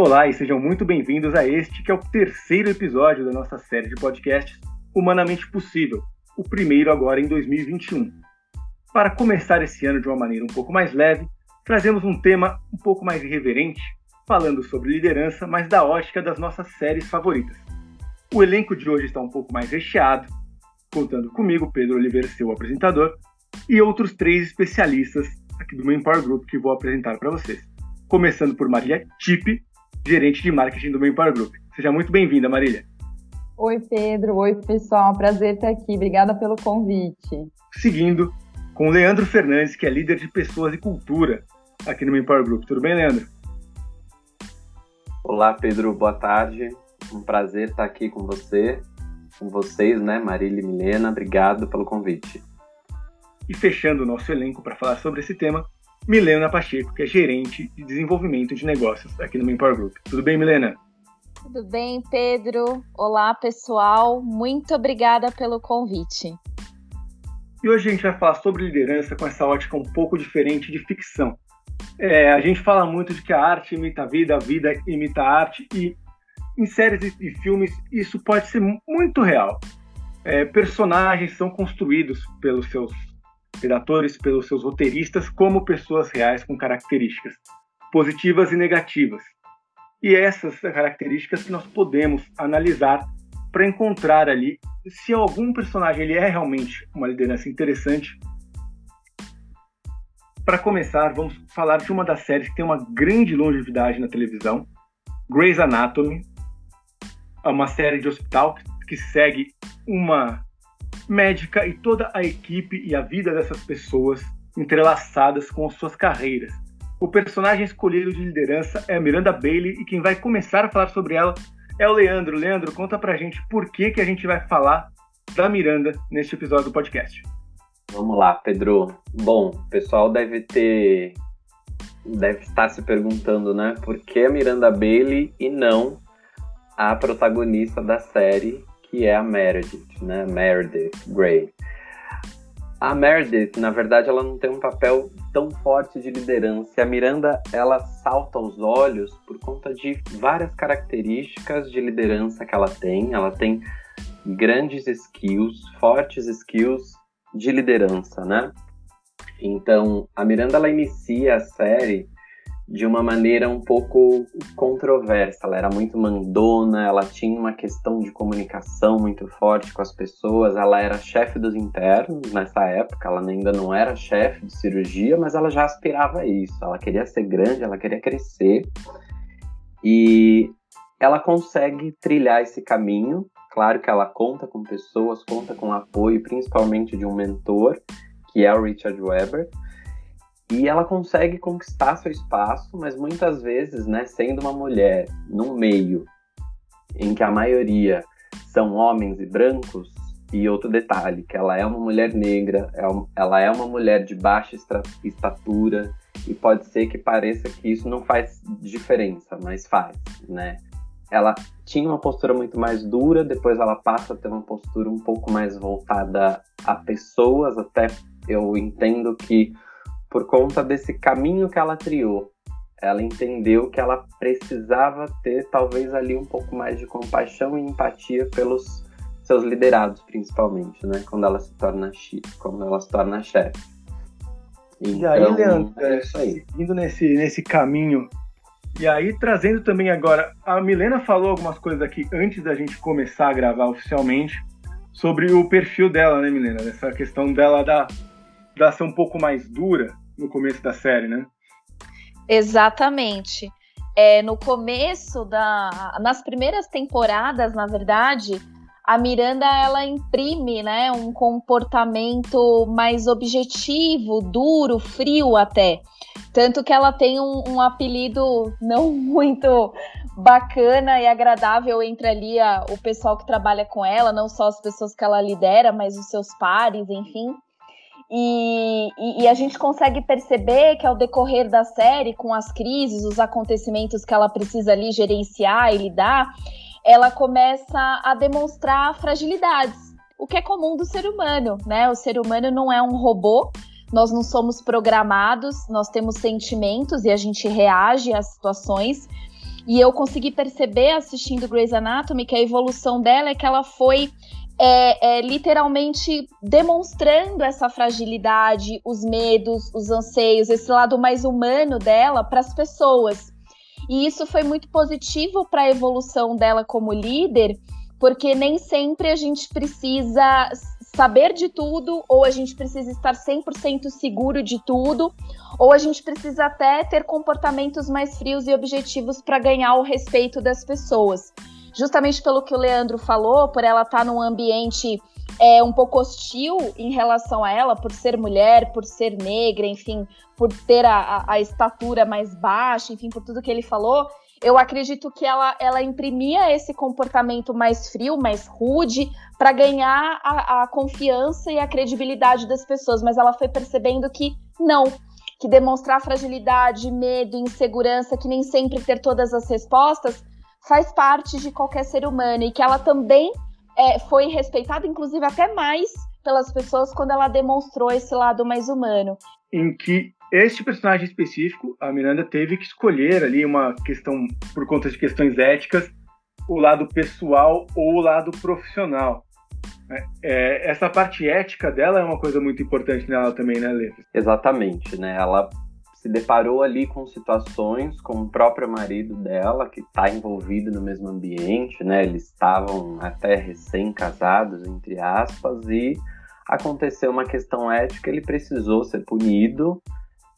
Olá e sejam muito bem-vindos a este que é o terceiro episódio da nossa série de podcasts Humanamente Possível, o primeiro agora em 2021. Para começar esse ano de uma maneira um pouco mais leve, trazemos um tema um pouco mais irreverente, falando sobre liderança, mas da ótica das nossas séries favoritas. O elenco de hoje está um pouco mais recheado, contando comigo, Pedro Oliveira, seu apresentador, e outros três especialistas aqui do Power Group que vou apresentar para vocês. Começando por Maria Tipe, gerente de marketing do Power Group. Seja muito bem-vinda, Marília. Oi, Pedro. Oi, pessoal. Prazer estar aqui. Obrigada pelo convite. Seguindo com o Leandro Fernandes, que é líder de pessoas e cultura aqui no Power Group. Tudo bem, Leandro? Olá, Pedro. Boa tarde. Um prazer estar aqui com você, com vocês, né, Marília e Milena. Obrigado pelo convite. E fechando o nosso elenco para falar sobre esse tema, Milena Pacheco, que é gerente de desenvolvimento de negócios aqui no Manpower Group. Tudo bem, Milena? Tudo bem, Pedro? Olá, pessoal. Muito obrigada pelo convite. E hoje a gente vai falar sobre liderança com essa ótica um pouco diferente de ficção. É, a gente fala muito de que a arte imita a vida, a vida imita a arte, e em séries e filmes isso pode ser muito real. É, personagens são construídos pelos seus redatores, pelos seus roteiristas, como pessoas reais com características positivas e negativas. E essas características que nós podemos analisar para encontrar ali se algum personagem ele é realmente uma liderança interessante. Para começar, vamos falar de uma das séries que tem uma grande longevidade na televisão, Grey's Anatomy, é uma série de hospital que segue uma médica e toda a equipe e a vida dessas pessoas entrelaçadas com as suas carreiras. O personagem escolhido de liderança é a Miranda Bailey e quem vai começar a falar sobre ela é o Leandro. Leandro, conta pra gente por que, que a gente vai falar da Miranda neste episódio do podcast. Vamos lá, Pedro. Bom, o pessoal deve ter. deve estar se perguntando, né? Por que a Miranda Bailey e não a protagonista da série, que é a Meredith, né? Meredith Grey. A Meredith, na verdade, ela não tem um papel tão forte de liderança. A Miranda, ela salta aos olhos por conta de várias características de liderança que ela tem. Ela tem grandes skills, fortes skills de liderança, né? Então, a Miranda ela inicia a série de uma maneira um pouco controversa. Ela era muito mandona, ela tinha uma questão de comunicação muito forte com as pessoas. Ela era chefe dos internos nessa época, ela ainda não era chefe de cirurgia, mas ela já aspirava a isso. Ela queria ser grande, ela queria crescer. E ela consegue trilhar esse caminho. Claro que ela conta com pessoas, conta com apoio, principalmente de um mentor, que é o Richard Webber e ela consegue conquistar seu espaço, mas muitas vezes, né, sendo uma mulher num meio em que a maioria são homens e brancos, e outro detalhe, que ela é uma mulher negra, é ela é uma mulher de baixa estatura, e pode ser que pareça que isso não faz diferença, mas faz, né? Ela tinha uma postura muito mais dura, depois ela passa a ter uma postura um pouco mais voltada a pessoas, até eu entendo que por conta desse caminho que ela triou. Ela entendeu que ela precisava ter talvez ali um pouco mais de compaixão e empatia pelos seus liderados, principalmente, né? Quando ela se torna quando ela se torna chefe. Então, e aí, então, Leandro, é isso aí. seguindo nesse, nesse caminho, e aí trazendo também agora, a Milena falou algumas coisas aqui antes da gente começar a gravar oficialmente sobre o perfil dela, né, Milena? Essa questão dela da da um pouco mais dura no começo da série, né? Exatamente. É, no começo da. Nas primeiras temporadas, na verdade, a Miranda ela imprime né, um comportamento mais objetivo, duro, frio até. Tanto que ela tem um, um apelido não muito bacana e agradável entre ali a, o pessoal que trabalha com ela, não só as pessoas que ela lidera, mas os seus pares, enfim. E, e, e, a gente consegue perceber que ao decorrer da série, com as crises, os acontecimentos que ela precisa ali gerenciar e lidar, ela começa a demonstrar fragilidades, o que é comum do ser humano, né? O ser humano não é um robô, nós não somos programados, nós temos sentimentos e a gente reage às situações. E eu consegui perceber assistindo Grey's Anatomy que a evolução dela é que ela foi é, é, literalmente demonstrando essa fragilidade, os medos, os anseios, esse lado mais humano dela para as pessoas. E isso foi muito positivo para a evolução dela como líder, porque nem sempre a gente precisa saber de tudo, ou a gente precisa estar 100% seguro de tudo, ou a gente precisa até ter comportamentos mais frios e objetivos para ganhar o respeito das pessoas justamente pelo que o Leandro falou, por ela estar tá num ambiente é, um pouco hostil em relação a ela, por ser mulher, por ser negra, enfim, por ter a, a, estatura mais baixa, enfim, por tudo que ele falou. Eu acredito que ela, ela imprimia esse comportamento mais frio, mais rude, para ganhar a, a confiança e a credibilidade das pessoas, mas ela foi percebendo que não, que demonstrar fragilidade, medo, insegurança, que nem sempre ter todas as respostas, faz parte de qualquer ser humano e que ela também é, foi respeitada, inclusive até mais pelas pessoas quando ela demonstrou esse lado mais humano. Em que este personagem específico, a Miranda teve que escolher ali uma questão por conta de questões éticas, o lado pessoal ou o lado profissional. É, é essa parte ética dela é uma coisa muito importante nela também, né, Lê? Exatamente, né? Ela se deparou ali com situações com o próprio marido dela, que está envolvido no mesmo ambiente, né? Eles estavam até recém-casados, entre aspas, e aconteceu uma questão ética, ele precisou ser punido.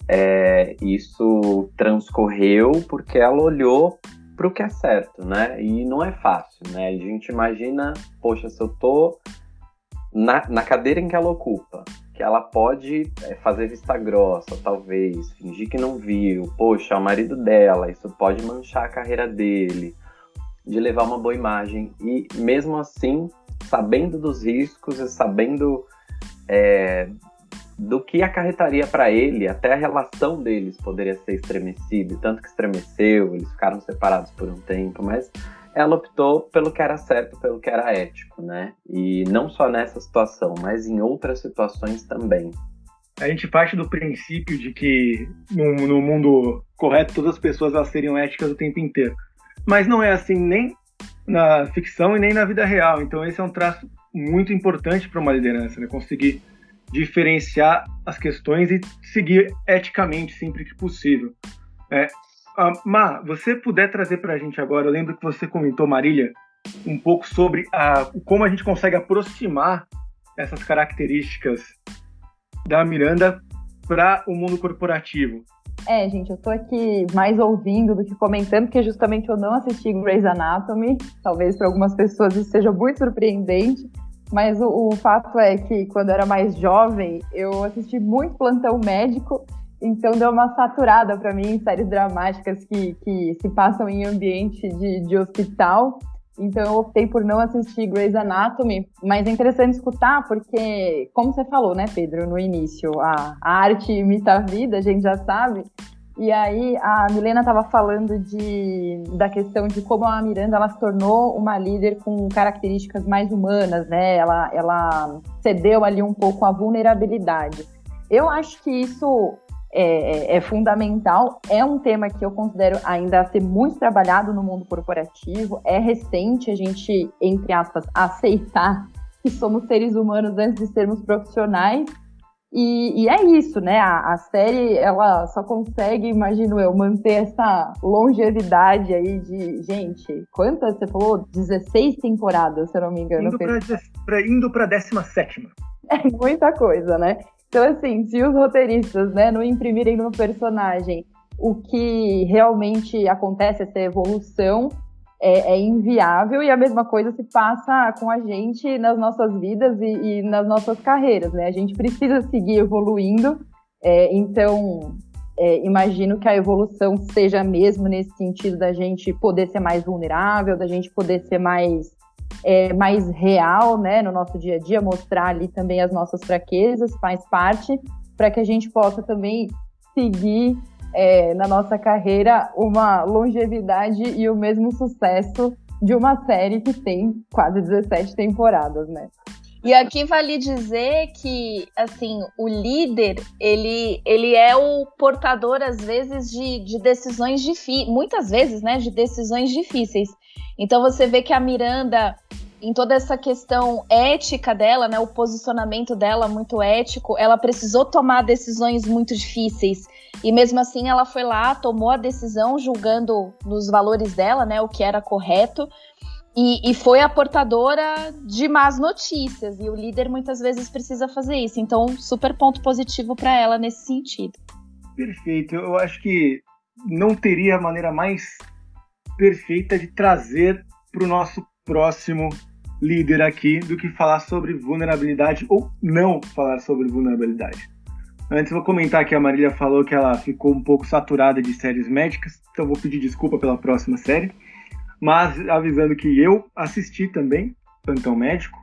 É, isso transcorreu porque ela olhou para o que é certo, né? E não é fácil, né? A gente imagina, poxa, se eu tô na, na cadeira em que ela ocupa, que ela pode é, fazer vista grossa, talvez, fingir que não viu, poxa, é o marido dela, isso pode manchar a carreira dele, de levar uma boa imagem. E mesmo assim, sabendo dos riscos e sabendo é, do que acarretaria para ele, até a relação deles poderia ser estremecida, tanto que estremeceu, eles ficaram separados por um tempo, mas ela optou pelo que era certo, pelo que era ético, né? E não só nessa situação, mas em outras situações também. A gente parte do princípio de que no, no mundo correto todas as pessoas elas seriam éticas o tempo inteiro. Mas não é assim nem na ficção e nem na vida real. Então esse é um traço muito importante para uma liderança, né? Conseguir diferenciar as questões e seguir eticamente sempre que possível. É, Uh, Mar, você puder trazer para a gente agora, eu lembro que você comentou, Marília, um pouco sobre a, como a gente consegue aproximar essas características da Miranda para o mundo corporativo. É, gente, eu tô aqui mais ouvindo do que comentando, porque justamente eu não assisti Grey's Anatomy. Talvez para algumas pessoas isso seja muito surpreendente, mas o, o fato é que quando eu era mais jovem, eu assisti muito Plantão Médico então deu uma saturada para mim em séries dramáticas que, que se passam em ambiente de, de hospital. Então eu optei por não assistir Grey's Anatomy, mas é interessante escutar porque, como você falou, né, Pedro, no início, a, a arte imita a vida, a gente já sabe. E aí a Milena estava falando de, da questão de como a Miranda ela se tornou uma líder com características mais humanas, né? Ela, ela cedeu ali um pouco a vulnerabilidade. Eu acho que isso é, é, é, fundamental. É um tema que eu considero ainda ser muito trabalhado no mundo corporativo. É recente a gente, entre aspas, aceitar que somos seres humanos antes de sermos profissionais. E, e é isso, né? A, a, série ela só consegue, imagino eu, manter essa longevidade aí de gente. Quantas você falou? 16 temporadas, se eu não me engano. Indo para a 17. É muita coisa, né? Então, assim, se os roteiristas né, não imprimirem no personagem o que realmente acontece, essa evolução, é, é, inviável e a mesma coisa se passa com a gente nas nossas vidas e, e nas nossas carreiras, né? A gente precisa seguir evoluindo, é, então é, imagino que a evolução seja mesmo nesse sentido da gente poder ser mais vulnerável, da gente poder ser mais é, mais real, né, no nosso dia a dia, mostrar ali também as nossas fraquezas, faz parte, para que a gente possa também seguir é, na nossa carreira uma longevidade e o mesmo sucesso de uma série que tem quase 17 temporadas, né? E aqui vale dizer que, assim, o líder, ele, ele é o portador, às vezes, de, de decisões difíceis, muitas vezes, né, de decisões difíceis. Então você vê que a Miranda, em toda essa questão ética dela, né, o posicionamento dela muito ético, ela precisou tomar decisões muito difíceis. E mesmo assim ela foi lá, tomou a decisão julgando nos valores dela, né, o que era correto, e, e, foi a portadora de más notícias. E o líder muitas vezes precisa fazer isso. Então, super ponto positivo para ela nesse sentido. Perfeito. Eu acho que não teria maneira mais perfeita de trazer para o nosso próximo líder aqui do que falar sobre vulnerabilidade ou não falar sobre vulnerabilidade. Antes, vou comentar que a Marília falou que ela ficou um pouco saturada de séries médicas, então vou pedir desculpa pela próxima série. Mas avisando que eu assisti também Plantão Médico,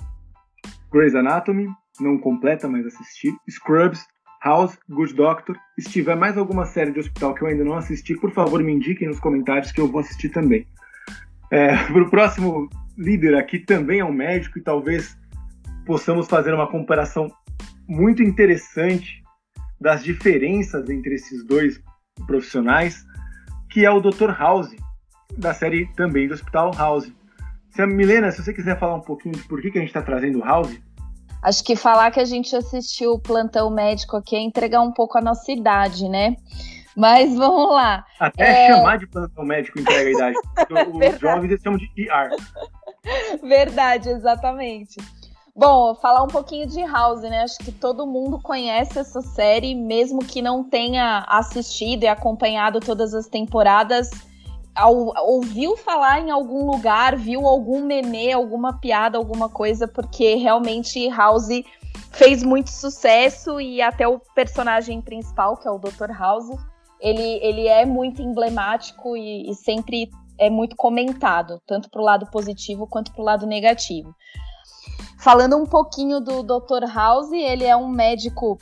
Grey's Anatomy, não completa, mas assisti, Scrubs, House, Good Doctor. Se tiver mais alguma série de hospital que eu ainda não assisti, por favor me indiquem nos comentários que eu vou assistir também. É, Para o próximo líder aqui também é um médico e talvez possamos fazer uma comparação muito interessante das diferenças entre esses dois profissionais, que é o Dr. House, da série também do Hospital House. Se a Milena, se você quiser falar um pouquinho de por que, que a gente está trazendo House. Acho que falar que a gente assistiu o plantão médico aqui é entregar um pouco a nossa idade, né? Mas vamos lá. Até é... chamar de plantão médico entrega a idade. Os jovens eles chamam de ER. Verdade, exatamente. Bom, falar um pouquinho de House, né? Acho que todo mundo conhece essa série, mesmo que não tenha assistido e acompanhado todas as temporadas ouviu falar em algum lugar, viu algum meme, alguma piada, alguma coisa, porque realmente House fez muito sucesso e até o personagem principal, que é o Dr. House, ele, ele é muito emblemático e, e sempre é muito comentado, tanto para o lado positivo quanto para o lado negativo. Falando um pouquinho do Dr. House, ele é um médico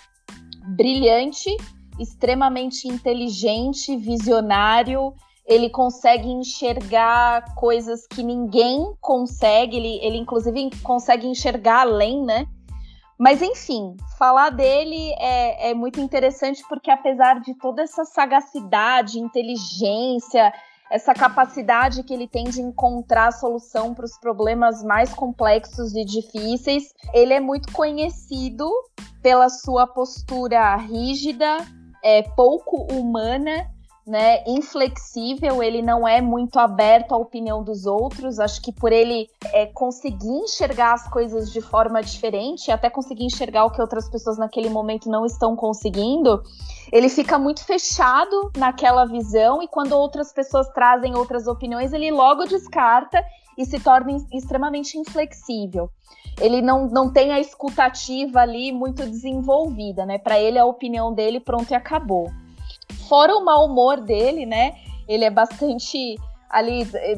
brilhante, extremamente inteligente, visionário ele consegue enxergar coisas que ninguém consegue, ele, ele inclusive consegue enxergar além, né? Mas enfim, falar dele é, é muito interessante porque apesar de toda essa sagacidade, inteligência, essa capacidade que ele tem de encontrar solução para os problemas mais complexos e difíceis, ele é muito conhecido pela sua postura rígida, é, pouco humana né, inflexível, ele não é muito aberto à opinião dos outros. Acho que por ele é, conseguir enxergar as coisas de forma diferente, até conseguir enxergar o que outras pessoas naquele momento não estão conseguindo, ele fica muito fechado naquela visão e quando outras pessoas trazem outras opiniões, ele logo descarta e se torna extremamente inflexível. Ele não, não tem a escutativa ali muito desenvolvida, né? Para ele, a opinião dele, pronto e acabou. Fora o mau humor dele, né? Ele é bastante ali eh,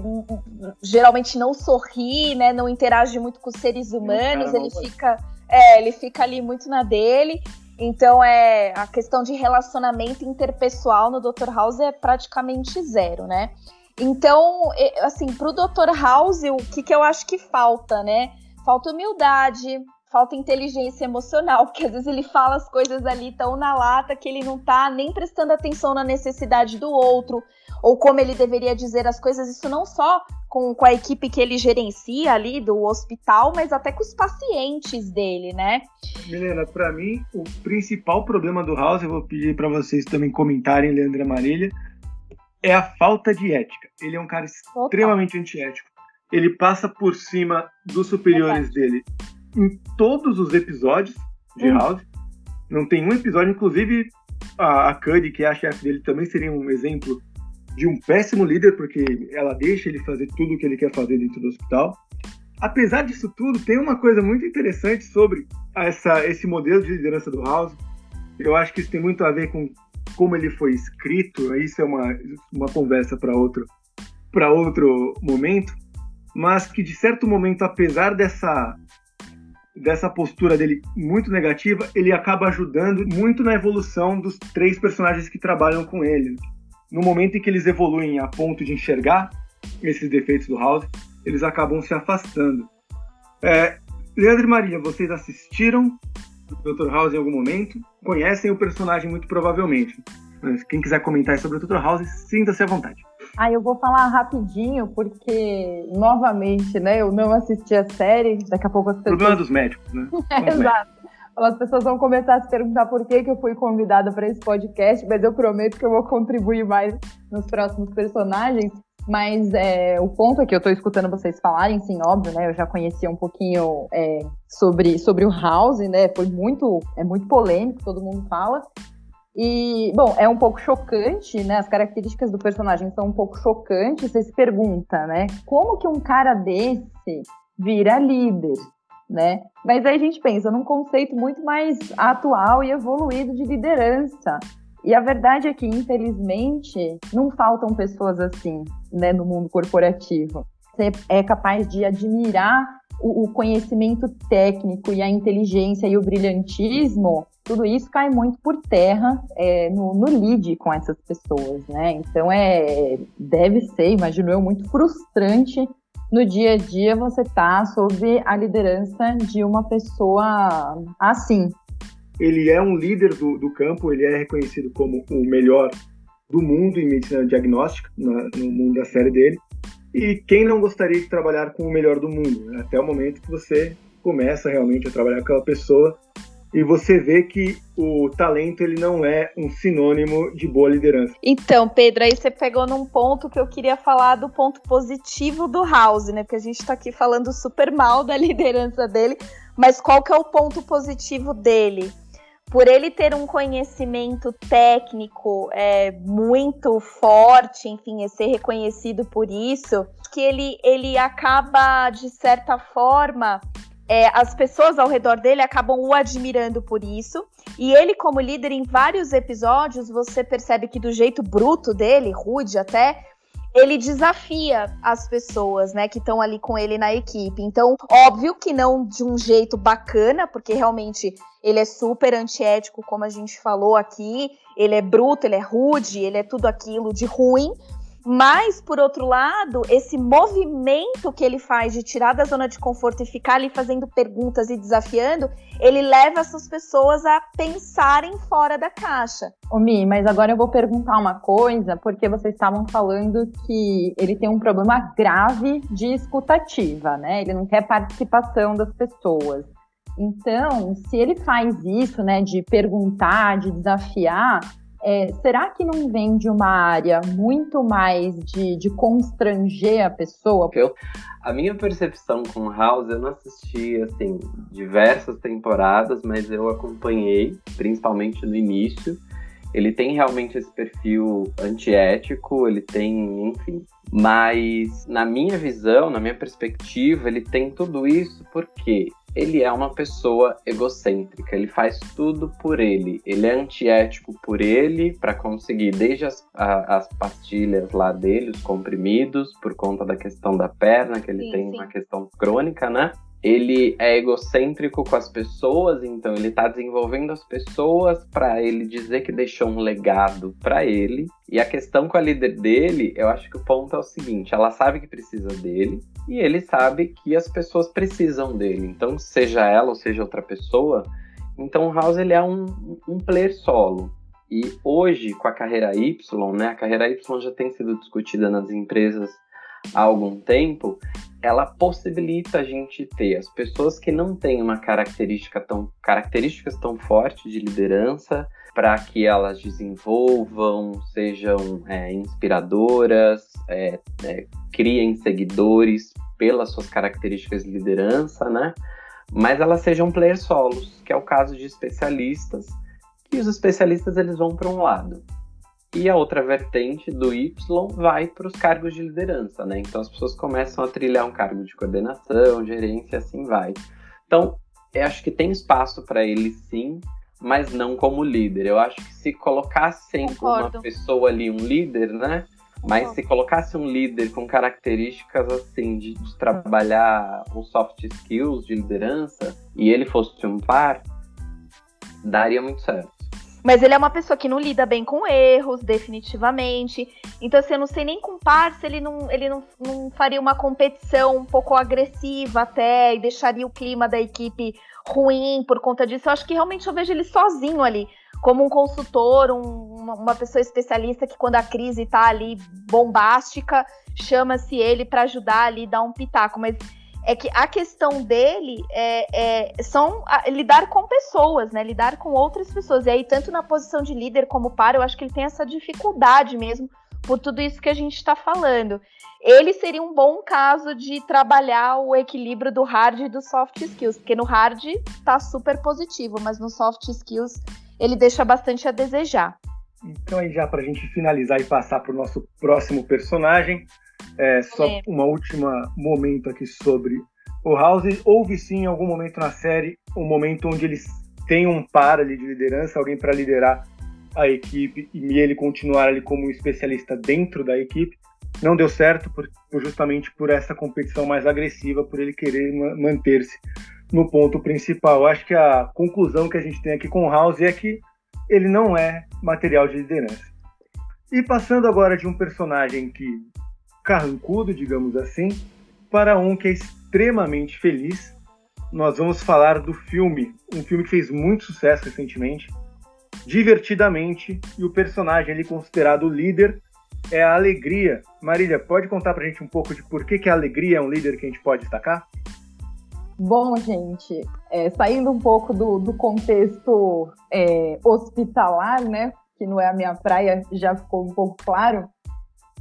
geralmente não sorri, né? Não interage muito com os seres humanos. ele fica, é, ele fica ali muito na dele. Então é a questão de relacionamento interpessoal no Dr. House é praticamente zero, né? Então, assim, pro Dr. House, o que, que eu acho que falta, né? Falta humildade, falta inteligência emocional, porque às vezes ele fala as coisas ali tão na lata que ele não tá nem prestando atenção na necessidade do outro, ou como ele deveria dizer as coisas, isso não só com, com a equipe que ele gerencia ali do hospital, mas até com os pacientes dele, né? Milena, para mim, o principal problema do House, eu vou pedir para vocês também comentarem, Leandra Marília, é a falta de ética. Ele é um cara extremamente antiético. Ele passa por cima dos superiores dele em todos os episódios de hum. House. Não tem um episódio, inclusive a, a Cuddy, que é a chefe dele, também seria um exemplo de um péssimo líder, porque ela deixa ele fazer tudo o que ele quer fazer dentro do hospital. Apesar disso tudo, tem uma coisa muito interessante sobre essa, esse modelo de liderança do House. Eu acho que isso tem muito a ver com como ele foi escrito. Isso é uma, uma conversa para outro, outro momento. Mas que, de certo momento, apesar dessa dessa postura dele muito negativa, ele acaba ajudando muito na evolução dos três personagens que trabalham com ele. No momento em que eles evoluem a ponto de enxergar esses defeitos do House, eles acabam se afastando. É, Leandro e Maria, vocês assistiram o Dr. House em algum momento? Conhecem o personagem muito provavelmente. Mas quem quiser comentar sobre o Dr. House, sinta-se à vontade. Ah, eu vou falar rapidinho, porque, novamente, né, eu não assisti a série, daqui a pouco as pessoas... Problema dos médicos, né? é, exato. As pessoas vão começar a se perguntar por que, que eu fui convidada para esse podcast, mas eu prometo que eu vou contribuir mais nos próximos personagens. Mas é, o ponto é que eu estou escutando vocês falarem, sim, óbvio, né? Eu já conhecia um pouquinho é, sobre, sobre o House, né? Foi muito, é muito polêmico, todo mundo fala. E, bom, é um pouco chocante, né? As características do personagem são um pouco chocantes. Você se pergunta, né? Como que um cara desse vira líder, né? Mas aí a gente pensa num conceito muito mais atual e evoluído de liderança. E a verdade é que, infelizmente, não faltam pessoas assim, né, no mundo corporativo. Você é capaz de admirar o, o conhecimento técnico e a inteligência e o brilhantismo, tudo isso cai muito por terra é, no, no lead com essas pessoas, né? Então é deve ser, imagino eu, muito frustrante no dia a dia você tá sob a liderança de uma pessoa assim, ele é um líder do, do campo, ele é reconhecido como o melhor do mundo em medicina diagnóstica, na, no mundo da série dele. E quem não gostaria de trabalhar com o melhor do mundo? Né? Até o momento que você começa realmente a trabalhar com aquela pessoa e você vê que o talento ele não é um sinônimo de boa liderança. Então, Pedro, aí você pegou num ponto que eu queria falar do ponto positivo do House, né? Porque a gente tá aqui falando super mal da liderança dele, mas qual que é o ponto positivo dele? Por ele ter um conhecimento técnico é, muito forte, enfim, é ser reconhecido por isso, que ele, ele acaba, de certa forma, é, as pessoas ao redor dele acabam o admirando por isso. E ele, como líder, em vários episódios, você percebe que do jeito bruto dele, rude até, ele desafia as pessoas, né, que estão ali com ele na equipe. Então, óbvio que não de um jeito bacana, porque realmente ele é super antiético, como a gente falou aqui. Ele é bruto, ele é rude, ele é tudo aquilo de ruim. Mas, por outro lado, esse movimento que ele faz de tirar da zona de conforto e ficar ali fazendo perguntas e desafiando, ele leva essas pessoas a pensarem fora da caixa. Ô Mi, mas agora eu vou perguntar uma coisa, porque vocês estavam falando que ele tem um problema grave de escutativa, né? Ele não quer participação das pessoas. Então, se ele faz isso, né, de perguntar, de desafiar, é, será que não vem de uma área muito mais de, de constranger a pessoa? Eu, a minha percepção com House, eu não assisti assim diversas temporadas, mas eu acompanhei, principalmente no início. Ele tem realmente esse perfil antiético, ele tem, enfim. Mas na minha visão, na minha perspectiva, ele tem tudo isso porque ele é uma pessoa egocêntrica, ele faz tudo por ele, ele é antiético por ele para conseguir desde as, a, as pastilhas lá dele, os comprimidos, por conta da questão da perna, que ele sim, tem sim. uma questão crônica, né? ele é egocêntrico com as pessoas, então ele está desenvolvendo as pessoas para ele dizer que deixou um legado para ele. E a questão com a líder dele, eu acho que o ponto é o seguinte: ela sabe que precisa dele e ele sabe que as pessoas precisam dele. Então, seja ela ou seja outra pessoa, então o House ele é um, um player solo. E hoje, com a carreira Y, né, a carreira Y já tem sido discutida nas empresas há algum tempo, ela possibilita a gente ter as pessoas que não têm uma característica tão, características tão fortes de liderança para que elas desenvolvam, sejam é, inspiradoras, é, é, criem seguidores pelas suas características de liderança, né? Mas elas sejam players solos, que é o caso de especialistas, e os especialistas eles vão para um lado e a outra vertente do Y vai para os cargos de liderança, né? Então as pessoas começam a trilhar um cargo de coordenação, gerência, assim vai. Então, eu acho que tem espaço para ele sim, mas não como líder. Eu acho que se colocassem uma pessoa ali, um líder, né? Mas se colocasse um líder com características assim de, de trabalhar os soft skills de liderança e ele fosse um par, daria muito certo. Mas ele é uma pessoa que não lida bem com erros, definitivamente. Então, assim, eu não sei nem com parça, ele não, ele não, não faria uma competição um pouco agressiva até e deixaria o clima da equipe ruim por conta disso. Eu acho que realmente eu vejo ele sozinho ali, como um consultor, um, uma, pessoa especialista que quando a crise tá ali bombástica, chama-se ele para ajudar ali, dar um pitaco. Mas é que a questão dele é, é são a, lidar com pessoas, né? Lidar com outras pessoas. E aí, tanto na posição de líder como para, eu acho que ele tem essa dificuldade mesmo por tudo isso que a gente está falando. Ele seria um bom caso de trabalhar o equilíbrio do hard e do soft skills, porque no hard tá super positivo, mas no soft skills ele deixa bastante a desejar. Então aí já para a gente finalizar e passar para o nosso próximo personagem, é, só é. uma última momento aqui sobre o House. Houve sim em algum momento na série um momento onde eles têm um par ali de liderança, alguém para liderar a equipe e ele continuar ali como um especialista dentro da equipe. Não deu certo por, por justamente por essa competição mais agressiva, por ele querer manter-se no ponto principal. Acho que a conclusão que a gente tem aqui com o House é que ele não é material de liderança. E passando agora de um personagem que carrancudo, digamos assim, para um que é extremamente feliz. Nós vamos falar do filme, um filme que fez muito sucesso recentemente, divertidamente, e o personagem ali considerado líder é a Alegria. Marília, pode contar pra gente um pouco de por que, que a Alegria é um líder que a gente pode destacar? Bom, gente, é, saindo um pouco do, do contexto é, hospitalar, né, que não é a minha praia, já ficou um pouco claro,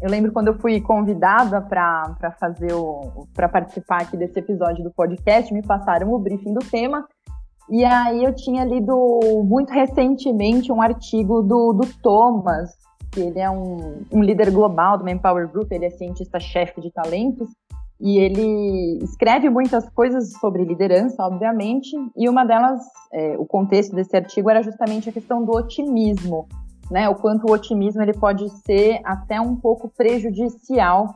eu lembro quando eu fui convidada para fazer o para participar aqui desse episódio do podcast, me passaram o briefing do tema. E aí eu tinha lido muito recentemente um artigo do, do Thomas, que ele é um, um líder global do Manpower Group, ele é cientista-chefe de talentos, e ele escreve muitas coisas sobre liderança, obviamente, e uma delas, é, o contexto desse artigo era justamente a questão do otimismo né? O quanto o otimismo ele pode ser até um pouco prejudicial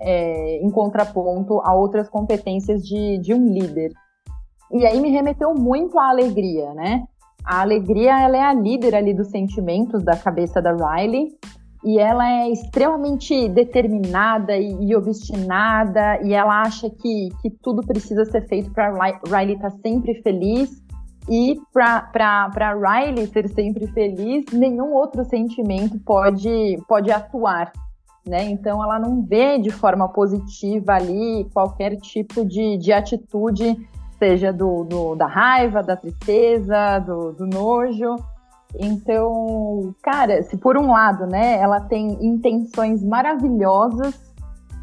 é, em contraponto a outras competências de, de um líder. E aí me remeteu muito à alegria, né? A alegria ela é a líder ali dos sentimentos da cabeça da Riley e ela é extremamente determinada e, e obstinada e ela acha que, que tudo precisa ser feito para Riley estar tá sempre feliz e para Riley ser sempre feliz, nenhum outro sentimento pode, pode atuar. Né? Então ela não vê de forma positiva ali qualquer tipo de, de atitude, seja do, do da raiva, da tristeza, do, do nojo. Então, cara, se por um lado, né, ela tem intenções maravilhosas,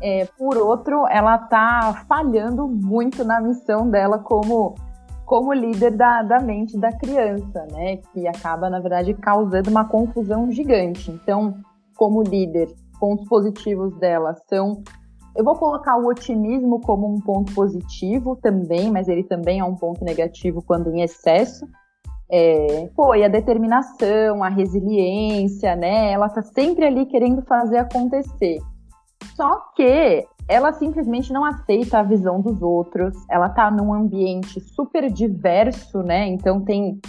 é, por outro, ela tá falhando muito na missão dela como como líder da, da mente da criança, né? Que acaba, na verdade, causando uma confusão gigante. Então, como líder, pontos positivos dela são. Eu vou colocar o otimismo como um ponto positivo também, mas ele também é um ponto negativo quando em excesso. É, e a determinação, a resiliência, né? Ela tá sempre ali querendo fazer acontecer. Só que ela simplesmente não aceita a visão dos outros. Ela tá num ambiente super diverso, né? Então tem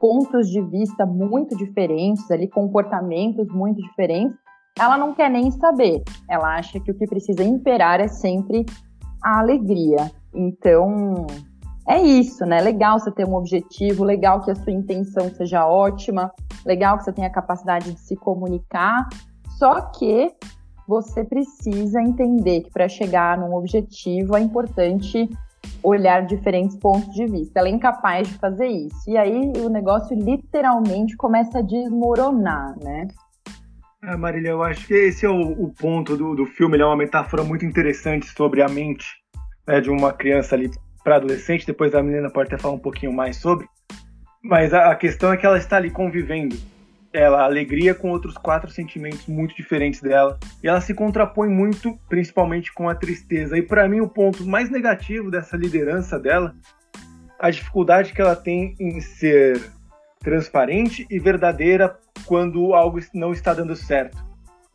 pontos de vista muito diferentes, ali comportamentos muito diferentes. Ela não quer nem saber. Ela acha que o que precisa imperar é sempre a alegria. Então, é isso, né? Legal você ter um objetivo, legal que a sua intenção seja ótima, legal que você tenha a capacidade de se comunicar. Só que você precisa entender que para chegar num objetivo é importante olhar diferentes pontos de vista. Ela é incapaz de fazer isso. E aí o negócio literalmente começa a desmoronar, né? É, Marília, eu acho que esse é o, o ponto do, do filme. Ele é uma metáfora muito interessante sobre a mente né, de uma criança ali para adolescente. Depois a menina pode até falar um pouquinho mais sobre. Mas a, a questão é que ela está ali convivendo ela a alegria com outros quatro sentimentos muito diferentes dela. E ela se contrapõe muito, principalmente com a tristeza. E para mim o ponto mais negativo dessa liderança dela, a dificuldade que ela tem em ser transparente e verdadeira quando algo não está dando certo.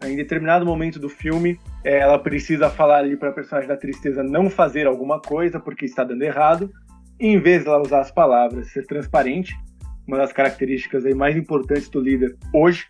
Em determinado momento do filme, é, ela precisa falar ali para a personagem da tristeza não fazer alguma coisa porque está dando errado. E em vez de ela usar as palavras, ser transparente, uma das características aí mais importantes do líder hoje,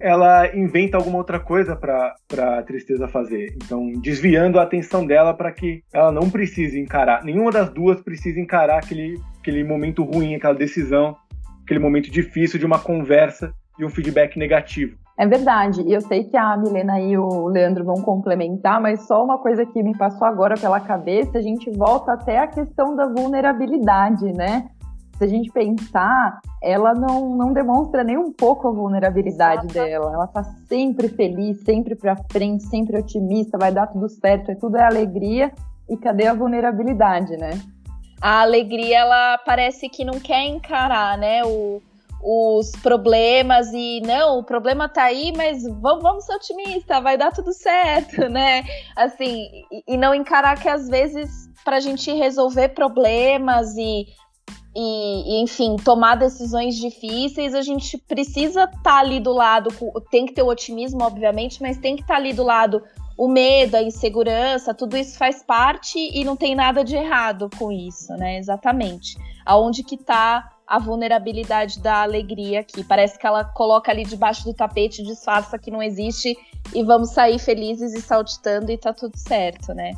ela inventa alguma outra coisa para a tristeza fazer. Então, desviando a atenção dela para que ela não precise encarar, nenhuma das duas precisa encarar aquele, aquele momento ruim, aquela decisão, aquele momento difícil de uma conversa e um feedback negativo. É verdade, e eu sei que a Milena e o Leandro vão complementar, mas só uma coisa que me passou agora pela cabeça, a gente volta até a questão da vulnerabilidade, né? Se a gente pensar, ela não, não demonstra nem um pouco a vulnerabilidade Exato. dela. Ela tá sempre feliz, sempre pra frente, sempre otimista, vai dar tudo certo, é tudo é alegria. E cadê a vulnerabilidade, né? A alegria, ela parece que não quer encarar, né? O, os problemas e não, o problema tá aí, mas vamos, vamos ser otimistas, vai dar tudo certo, né? Assim, e, e não encarar que às vezes para a gente resolver problemas e e, e, enfim, tomar decisões difíceis, a gente precisa estar tá ali do lado, tem que ter o otimismo, obviamente, mas tem que estar tá ali do lado o medo, a insegurança, tudo isso faz parte e não tem nada de errado com isso, né? Exatamente. Aonde que tá a vulnerabilidade da alegria aqui? Parece que ela coloca ali debaixo do tapete, disfarça que não existe e vamos sair felizes e saltitando e tá tudo certo, né?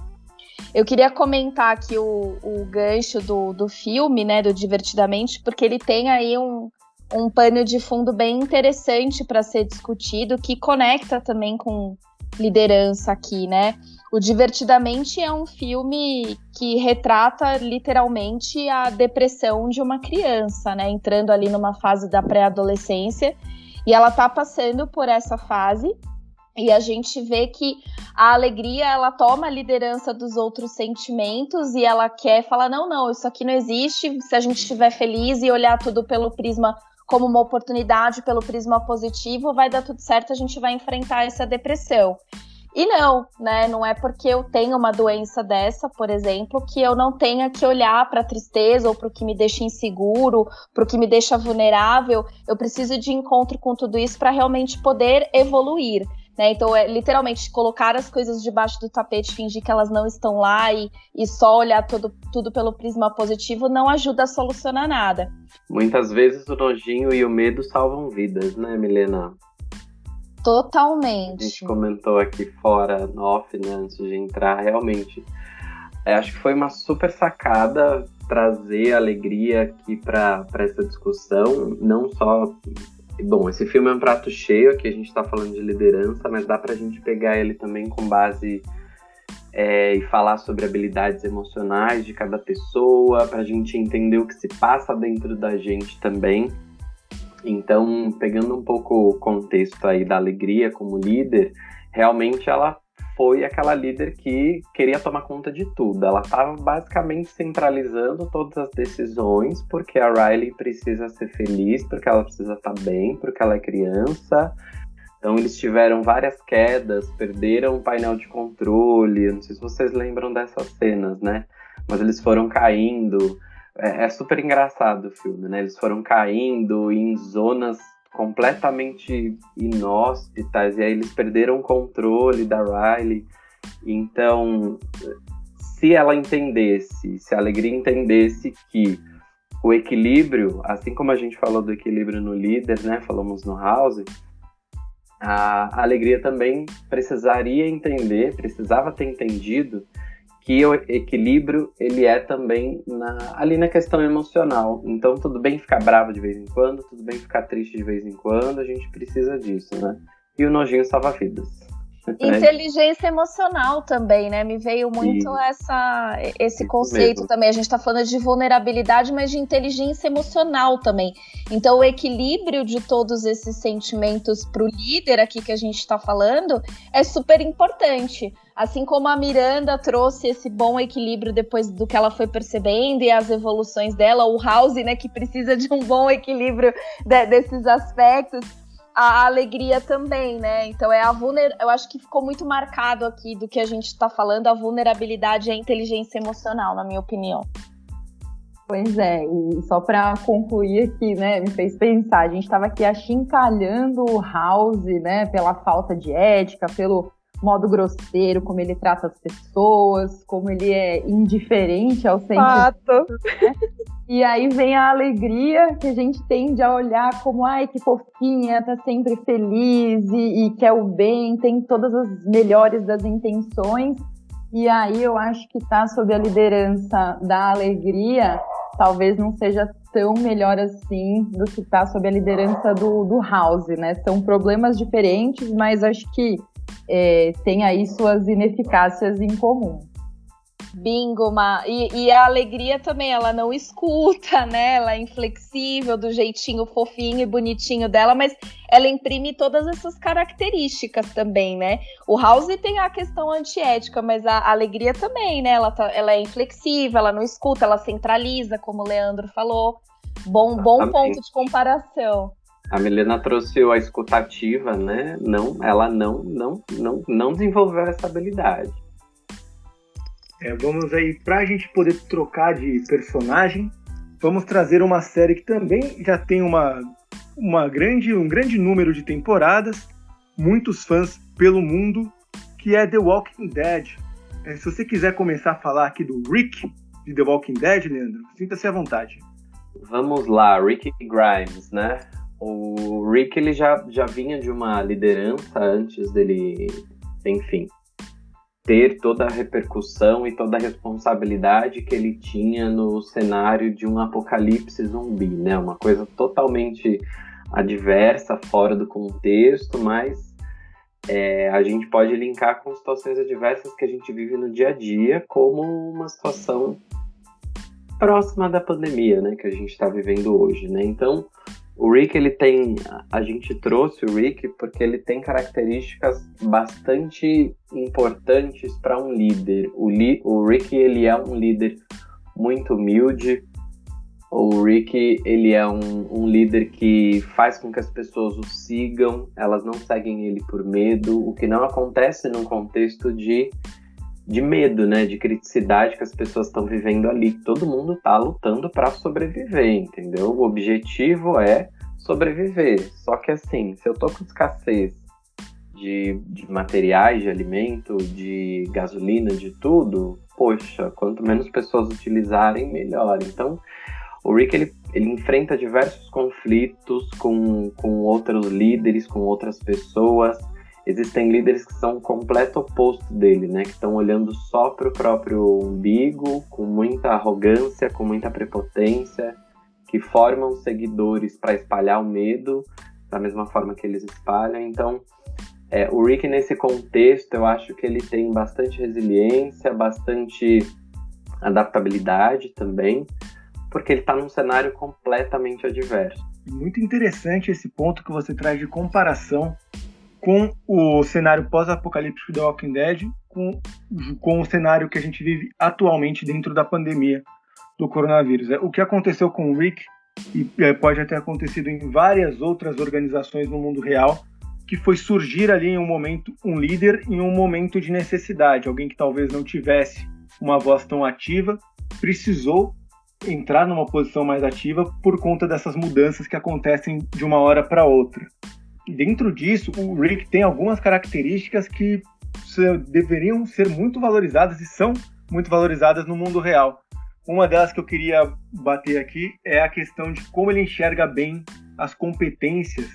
Eu queria comentar aqui o, o gancho do, do filme, né, do Divertidamente, porque ele tem aí um, um pano de fundo bem interessante para ser discutido, que conecta também com liderança aqui, né? O Divertidamente é um filme que retrata literalmente a depressão de uma criança, né? Entrando ali numa fase da pré-adolescência. E ela tá passando por essa fase e a gente vê que a alegria ela toma a liderança dos outros sentimentos e ela quer falar: não, não, isso aqui não existe. Se a gente estiver feliz e olhar tudo pelo prisma como uma oportunidade, pelo prisma positivo, vai dar tudo certo, a gente vai enfrentar essa depressão. E não, né? Não é porque eu tenho uma doença dessa, por exemplo, que eu não tenha que olhar para a tristeza ou para o que me deixa inseguro, para o que me deixa vulnerável. Eu preciso de encontro com tudo isso para realmente poder evoluir. Né? Então, é literalmente colocar as coisas debaixo do tapete, fingir que elas não estão lá e, e só olhar tudo, tudo pelo prisma positivo não ajuda a solucionar nada. Muitas vezes o nojinho e o medo salvam vidas, né, Milena? Totalmente. A gente comentou aqui fora, no off, né, antes de entrar, realmente. É, acho que foi uma super sacada trazer alegria aqui para essa discussão, não só Bom, esse filme é um prato cheio, aqui a gente está falando de liderança, mas dá para a gente pegar ele também com base é, e falar sobre habilidades emocionais de cada pessoa, para a gente entender o que se passa dentro da gente também. Então, pegando um pouco o contexto aí da alegria como líder, realmente ela foi aquela líder que queria tomar conta de tudo. Ela estava basicamente centralizando todas as decisões, porque a Riley precisa ser feliz, porque ela precisa estar tá bem, porque ela é criança. Então eles tiveram várias quedas, perderam o painel de controle. não sei se vocês lembram dessas cenas, né? Mas eles foram caindo. É, é super engraçado o filme, né? Eles foram caindo em zonas completamente inóspitas, e aí eles perderam o controle da Riley. Então, se ela entendesse, se a Alegria entendesse que o equilíbrio, assim como a gente falou do equilíbrio no líder, né, falamos no House, a Alegria também precisaria entender, precisava ter entendido que o equilíbrio ele é também na, ali na questão emocional. Então tudo bem ficar bravo de vez em quando, tudo bem ficar triste de vez em quando, a gente precisa disso, né? E o nojinho salva vidas. Inteligência emocional também, né? Me veio muito e... essa, esse conceito mesmo. também. A gente está falando de vulnerabilidade, mas de inteligência emocional também. Então, o equilíbrio de todos esses sentimentos para o líder aqui que a gente está falando é super importante. Assim como a Miranda trouxe esse bom equilíbrio depois do que ela foi percebendo e as evoluções dela, o House, né, que precisa de um bom equilíbrio de, desses aspectos a alegria também, né? Então é a vulner... eu acho que ficou muito marcado aqui do que a gente está falando, a vulnerabilidade e a inteligência emocional, na minha opinião. Pois é, e só para concluir aqui, né, me fez pensar, a gente estava aqui achincalhando o House, né, pela falta de ética, pelo modo grosseiro, como ele trata as pessoas, como ele é indiferente ao sentimento. Né? E aí vem a alegria que a gente tende a olhar como, ai, que fofinha, tá sempre feliz e, e quer o bem, tem todas as melhores das intenções. E aí eu acho que tá sob a liderança da alegria, talvez não seja tão melhor assim do que tá sob a liderança do, do House, né? São problemas diferentes, mas acho que é, tem aí suas ineficácias em comum. Bingo, Ma. E, e, a alegria também, ela não escuta, né? Ela é inflexível, do jeitinho fofinho e bonitinho dela, mas ela imprime todas essas características também, né? O House tem a questão antiética, mas a alegria também, né? Ela, tá, ela é inflexível, ela não escuta, ela centraliza, como o Leandro falou. Bom, bom ponto de comparação. A Milena trouxe a escutativa, né? Não, ela não, não, não, não desenvolveu essa habilidade. É, vamos aí, para a gente poder trocar de personagem, vamos trazer uma série que também já tem uma, uma grande, um grande número de temporadas, muitos fãs pelo mundo, que é The Walking Dead. É, se você quiser começar a falar aqui do Rick de The Walking Dead, Leandro, sinta-se à vontade. Vamos lá, Rick Grimes, né? O Rick ele já, já vinha de uma liderança antes dele, enfim, ter toda a repercussão e toda a responsabilidade que ele tinha no cenário de um apocalipse zumbi, né? Uma coisa totalmente adversa, fora do contexto, mas é, a gente pode linkar com situações adversas que a gente vive no dia a dia, como uma situação próxima da pandemia, né, que a gente está vivendo hoje, né? Então, o Rick, ele tem. A gente trouxe o Rick porque ele tem características bastante importantes para um líder. O, li, o Rick, ele é um líder muito humilde. O Rick, ele é um, um líder que faz com que as pessoas o sigam, elas não seguem ele por medo, o que não acontece num contexto de de medo, né, de criticidade que as pessoas estão vivendo ali. Todo mundo está lutando para sobreviver, entendeu? O objetivo é sobreviver. Só que assim, se eu tô com escassez de, de materiais, de alimento, de gasolina, de tudo, poxa, quanto menos pessoas utilizarem, melhor. Então, o Rick ele, ele enfrenta diversos conflitos com, com outros líderes, com outras pessoas existem líderes que são o completo oposto dele, né? Que estão olhando só para o próprio umbigo, com muita arrogância, com muita prepotência, que formam seguidores para espalhar o medo da mesma forma que eles espalham. Então, é, o Rick nesse contexto, eu acho que ele tem bastante resiliência, bastante adaptabilidade também, porque ele está num cenário completamente adverso. Muito interessante esse ponto que você traz de comparação com o cenário pós-apocalíptico da Walking Dead, com, com o cenário que a gente vive atualmente dentro da pandemia do coronavírus. É, o que aconteceu com o Rick, e é, pode ter acontecido em várias outras organizações no mundo real, que foi surgir ali em um momento um líder em um momento de necessidade, alguém que talvez não tivesse uma voz tão ativa, precisou entrar numa posição mais ativa por conta dessas mudanças que acontecem de uma hora para outra dentro disso, o Rick tem algumas características que deveriam ser muito valorizadas e são muito valorizadas no mundo real. Uma delas que eu queria bater aqui é a questão de como ele enxerga bem as competências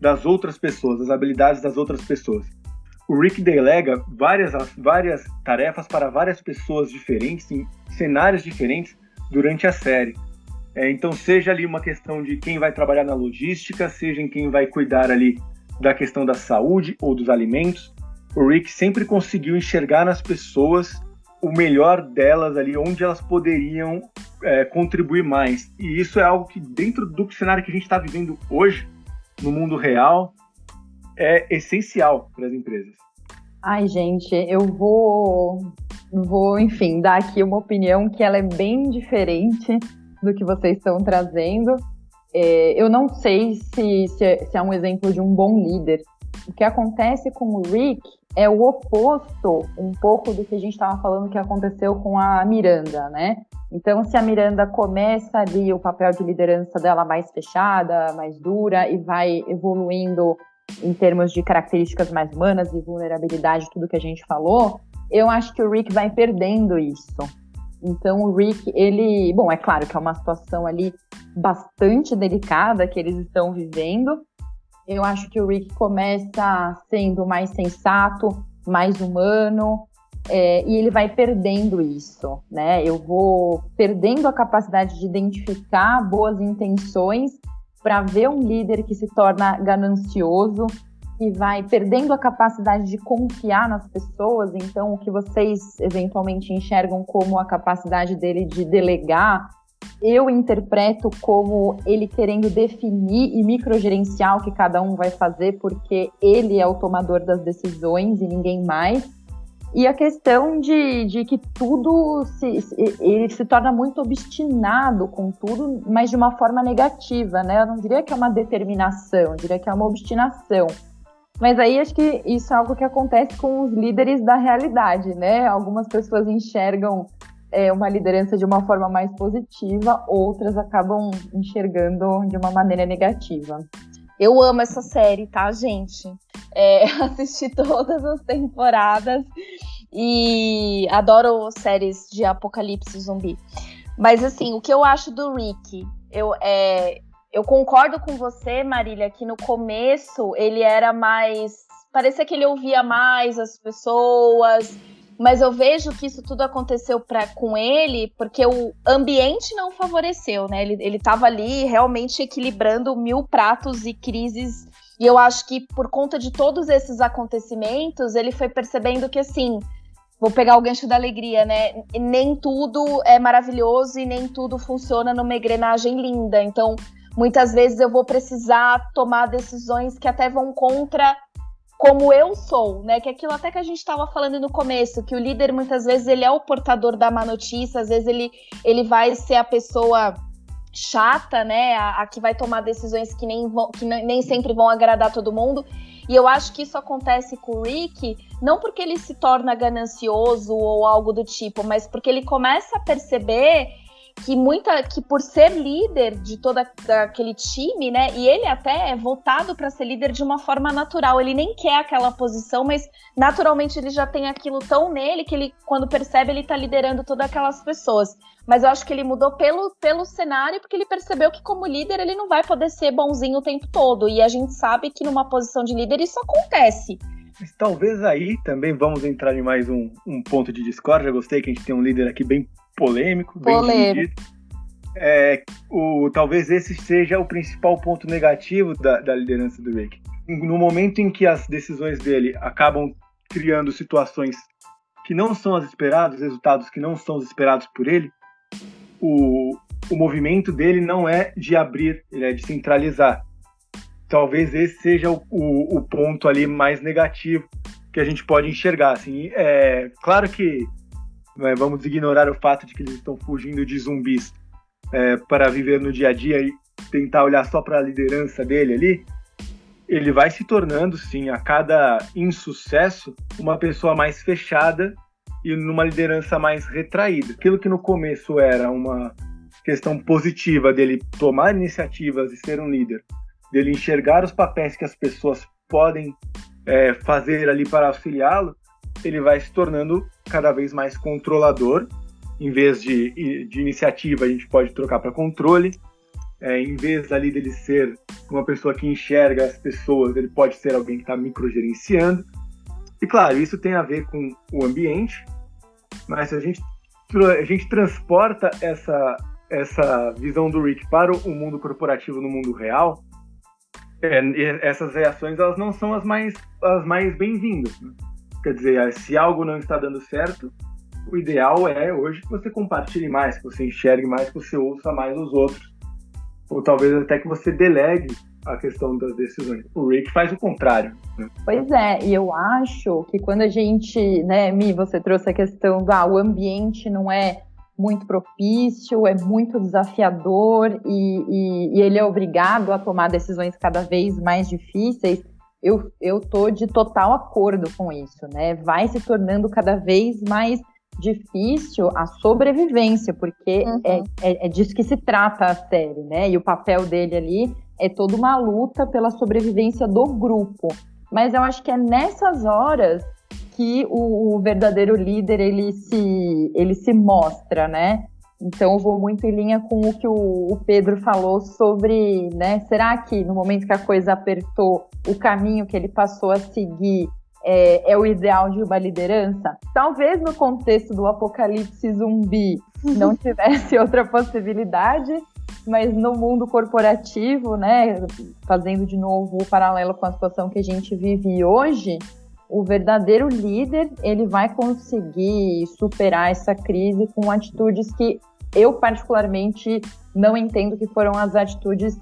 das outras pessoas, as habilidades das outras pessoas. O Rick delega várias, várias tarefas para várias pessoas diferentes, em cenários diferentes, durante a série. É, então, seja ali uma questão de quem vai trabalhar na logística, seja em quem vai cuidar ali da questão da saúde ou dos alimentos, o Rick sempre conseguiu enxergar nas pessoas o melhor delas ali, onde elas poderiam é, contribuir mais. E isso é algo que, dentro do cenário que a gente está vivendo hoje, no mundo real, é essencial para as empresas. Ai, gente, eu vou, vou, enfim, dar aqui uma opinião que ela é bem diferente do que vocês estão trazendo. É, eu não sei se, se é, se, é, um exemplo de um bom líder. O que acontece com o Rick é o oposto um pouco do que a gente estava falando que aconteceu com a Miranda, né? Então, se a Miranda começa ali o papel de liderança dela mais fechada, mais dura e vai evoluindo em termos de características mais humanas e vulnerabilidade, tudo que a gente falou, eu acho que o Rick vai perdendo isso. Então o Rick, ele, bom, é claro que é uma situação ali bastante delicada que eles estão vivendo. Eu acho que o Rick começa sendo mais sensato, mais humano, é, e ele vai perdendo isso, né? Eu vou perdendo a capacidade de identificar boas intenções para ver um líder que se torna ganancioso, que vai perdendo a capacidade de confiar nas pessoas. Então, o que vocês eventualmente enxergam como a capacidade dele de delegar, eu interpreto como ele querendo definir e microgerenciar o que cada um vai fazer, porque ele é o tomador das decisões e ninguém mais. E a questão de, de que tudo se, ele se torna muito obstinado com tudo, mas de uma forma negativa, né? Eu não diria que é uma determinação, eu diria que é uma obstinação. Mas aí acho que isso é algo que acontece com os líderes da realidade, né? Algumas pessoas enxergam é, uma liderança de uma forma mais positiva, outras acabam enxergando de uma maneira negativa. Eu amo essa série, tá, gente? É, assisti todas as temporadas e adoro séries de apocalipse zumbi. Mas assim, o que eu acho do Rick, eu, é, eu concordo com você, Marília, que no começo ele era mais. Parecia que ele ouvia mais as pessoas, mas eu vejo que isso tudo aconteceu pra, com ele porque o ambiente não favoreceu, né? Ele, ele tava ali realmente equilibrando mil pratos e crises. E eu acho que por conta de todos esses acontecimentos, ele foi percebendo que assim. Vou pegar o gancho da alegria, né? Nem tudo é maravilhoso e nem tudo funciona numa engrenagem linda. Então, muitas vezes eu vou precisar tomar decisões que até vão contra como eu sou, né? Que é aquilo até que a gente estava falando no começo, que o líder muitas vezes ele é o portador da má notícia, às vezes ele, ele vai ser a pessoa chata, né? A, a que vai tomar decisões que, nem, vão, que nem sempre vão agradar todo mundo. E eu acho que isso acontece com o Rick, não porque ele se torna ganancioso ou algo do tipo, mas porque ele começa a perceber que muita que por ser líder de todo aquele time, né? E ele até é voltado para ser líder de uma forma natural. Ele nem quer aquela posição, mas naturalmente ele já tem aquilo tão nele que ele, quando percebe, ele está liderando todas aquelas pessoas. Mas eu acho que ele mudou pelo, pelo cenário, porque ele percebeu que, como líder, ele não vai poder ser bonzinho o tempo todo. E a gente sabe que numa posição de líder isso acontece. Mas talvez aí também vamos entrar em mais um, um ponto de discórdia. Gostei que a gente tem um líder aqui bem polêmico, bem polêmico. É, o, talvez esse seja o principal ponto negativo da, da liderança do Rick. No momento em que as decisões dele acabam criando situações que não são as esperadas, resultados que não são os esperados por ele, o, o movimento dele não é de abrir, ele é de centralizar. Talvez esse seja o, o, o ponto ali mais negativo que a gente pode enxergar. Assim, é claro que é, vamos ignorar o fato de que eles estão fugindo de zumbis é, para viver no dia a dia e tentar olhar só para a liderança dele ali, ele vai se tornando, sim, a cada insucesso, uma pessoa mais fechada e numa liderança mais retraída. Aquilo que no começo era uma questão positiva dele tomar iniciativas e ser um líder, dele enxergar os papéis que as pessoas podem é, fazer ali para auxiliá-lo, ele vai se tornando cada vez mais controlador. Em vez de, de iniciativa, a gente pode trocar para controle. É, em vez ali dele ser uma pessoa que enxerga as pessoas, ele pode ser alguém que está microgerenciando. E claro, isso tem a ver com o ambiente, mas a gente, a gente transporta essa, essa visão do Rick para o mundo corporativo no mundo real, é, essas reações elas não são as mais, as mais bem-vindas. Né? Quer dizer, se algo não está dando certo, o ideal é hoje que você compartilhe mais, que você enxergue mais, que você ouça mais os outros. Ou talvez até que você delegue a questão das decisões. O Rick faz o contrário. Né? Pois é, e eu acho que quando a gente, né, Mi, você trouxe a questão do ah, o ambiente não é muito propício, é muito desafiador e, e, e ele é obrigado a tomar decisões cada vez mais difíceis eu, eu tô de total acordo com isso, né? Vai se tornando cada vez mais difícil a sobrevivência, porque uhum. é, é, é, disso que se trata a série, né? E o papel dele ali é toda uma luta pela sobrevivência do grupo. Mas eu acho que é nessas horas que o, o verdadeiro líder ele se, ele se mostra, né? Então eu vou muito em linha com o que o, Pedro falou sobre, né? Será que no momento que a coisa apertou, o caminho que ele passou a seguir é, é, o ideal de uma liderança? Talvez no contexto do apocalipse zumbi não tivesse outra possibilidade, mas no mundo corporativo, né, fazendo de novo o paralelo com a situação que a gente vive hoje, o verdadeiro líder ele vai conseguir superar essa crise com atitudes que eu particularmente não entendo que foram as atitudes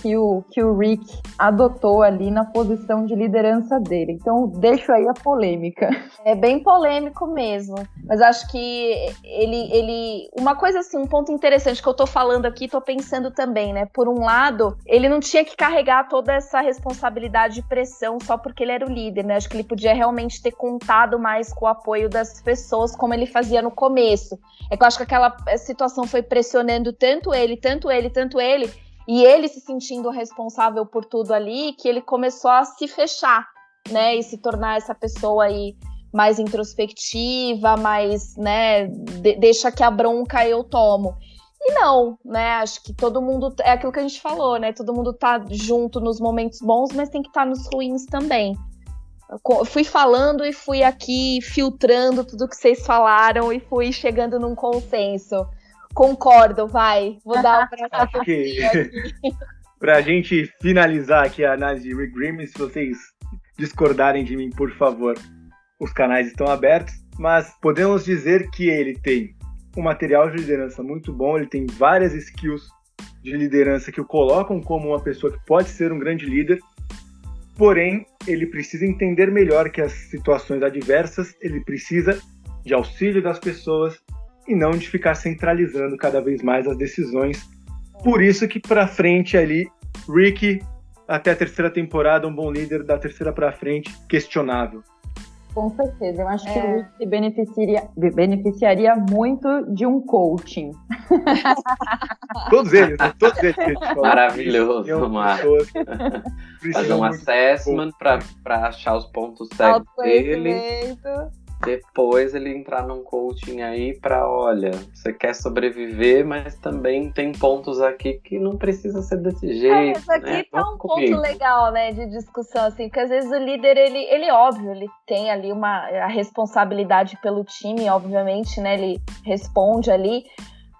que o, que o Rick adotou ali na posição de liderança dele. Então, deixo aí a polêmica. É bem polêmico mesmo. Mas acho que ele. ele uma coisa assim, um ponto interessante que eu tô falando aqui, tô pensando também, né? Por um lado, ele não tinha que carregar toda essa responsabilidade e pressão só porque ele era o líder, né? Acho que ele podia realmente ter contado mais com o apoio das pessoas, como ele fazia no começo. É que eu acho que aquela situação foi pressionando tanto ele, tanto ele, tanto ele e ele se sentindo responsável por tudo ali, que ele começou a se fechar, né, e se tornar essa pessoa aí mais introspectiva, mais, né, de, deixa que a bronca eu tomo. E não, né? Acho que todo mundo é aquilo que a gente falou, né? Todo mundo tá junto nos momentos bons, mas tem que estar tá nos ruins também. Fui falando e fui aqui filtrando tudo que vocês falaram e fui chegando num consenso. Concordo, vai. Vou dar o braço Acho que pra gente finalizar aqui a análise de Rick Grimm, se vocês discordarem de mim, por favor, os canais estão abertos, mas podemos dizer que ele tem um material de liderança muito bom, ele tem várias skills de liderança que o colocam como uma pessoa que pode ser um grande líder, porém, ele precisa entender melhor que as situações adversas, ele precisa de auxílio das pessoas, e não de ficar centralizando cada vez mais as decisões. Por isso que para frente ali, Rick até a terceira temporada um bom líder, da terceira para frente questionável. Com certeza, eu acho é. que o Rick se beneficiaria, beneficiaria muito de um coaching. todos eles, né? todos eles. Maravilhoso, Marcos. Fazer um assessment para achar os pontos certos dele depois ele entrar num coaching aí para, olha, você quer sobreviver, mas também tem pontos aqui que não precisa ser desse é, jeito. É, isso aqui né? tá um comigo. ponto legal, né, de discussão, assim, porque às vezes o líder, ele, ele óbvio, ele tem ali uma a responsabilidade pelo time, obviamente, né, ele responde ali.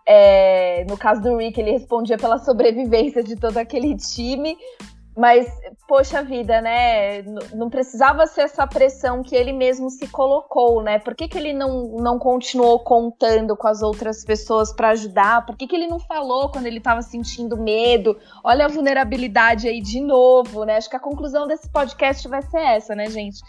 É, no caso do Rick, ele respondia pela sobrevivência de todo aquele time, mas, poxa vida, né? Não precisava ser essa pressão que ele mesmo se colocou, né? Por que, que ele não, não continuou contando com as outras pessoas para ajudar? Por que, que ele não falou quando ele estava sentindo medo? Olha a vulnerabilidade aí de novo, né? Acho que a conclusão desse podcast vai ser essa, né, gente?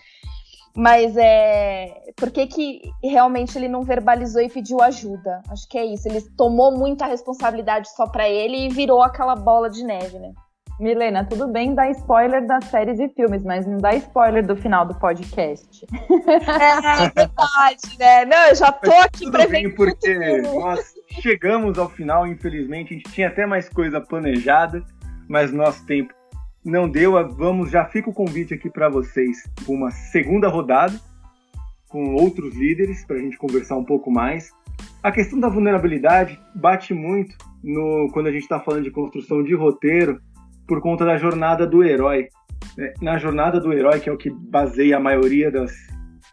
Mas é. Por que, que realmente ele não verbalizou e pediu ajuda? Acho que é isso. Ele tomou muita responsabilidade só para ele e virou aquela bola de neve, né? Milena, tudo bem dar spoiler das séries e filmes, mas não dá spoiler do final do podcast. É, é verdade, né? Não, eu já tô mas aqui tudo bem, porque nós chegamos ao final, infelizmente. A gente tinha até mais coisa planejada, mas nosso tempo não deu. Vamos, já fica o convite aqui para vocês uma segunda rodada com outros líderes para a gente conversar um pouco mais. A questão da vulnerabilidade bate muito no quando a gente está falando de construção de roteiro por conta da jornada do herói. Né? Na jornada do herói, que é o que baseia a maioria das,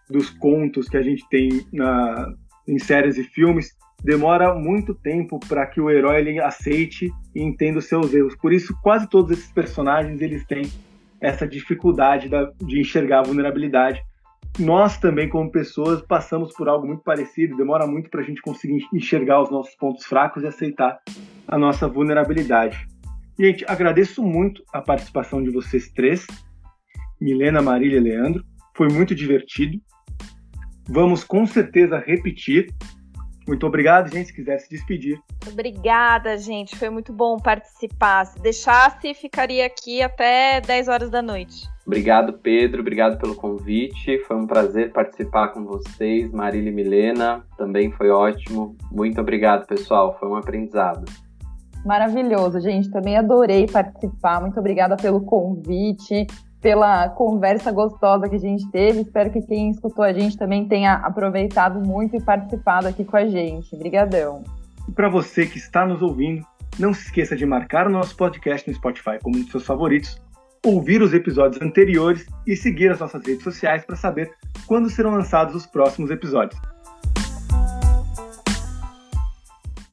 dos contos que a gente tem na, em séries e filmes, demora muito tempo para que o herói ele aceite e entenda os seus erros. Por isso, quase todos esses personagens eles têm essa dificuldade da, de enxergar a vulnerabilidade. Nós também, como pessoas, passamos por algo muito parecido. Demora muito para a gente conseguir enxergar os nossos pontos fracos e aceitar a nossa vulnerabilidade. Gente, agradeço muito a participação de vocês três, Milena, Marília e Leandro. Foi muito divertido. Vamos com certeza repetir. Muito obrigado, gente. Se quiser se despedir. Obrigada, gente. Foi muito bom participar. Se deixasse, ficaria aqui até 10 horas da noite. Obrigado, Pedro. Obrigado pelo convite. Foi um prazer participar com vocês, Marília e Milena. Também foi ótimo. Muito obrigado, pessoal. Foi um aprendizado. Maravilhoso, gente. Também adorei participar. Muito obrigada pelo convite. pela conversa gostosa que a gente teve. Espero que quem escutou a gente também tenha aproveitado muito e participado aqui com a gente. Obrigadão. E para você que está nos ouvindo, não se esqueça de marcar o nosso podcast no Spotify como um dos seus favoritos, ouvir os episódios anteriores e seguir as nossas redes sociais para saber quando serão lançados os próximos episódios.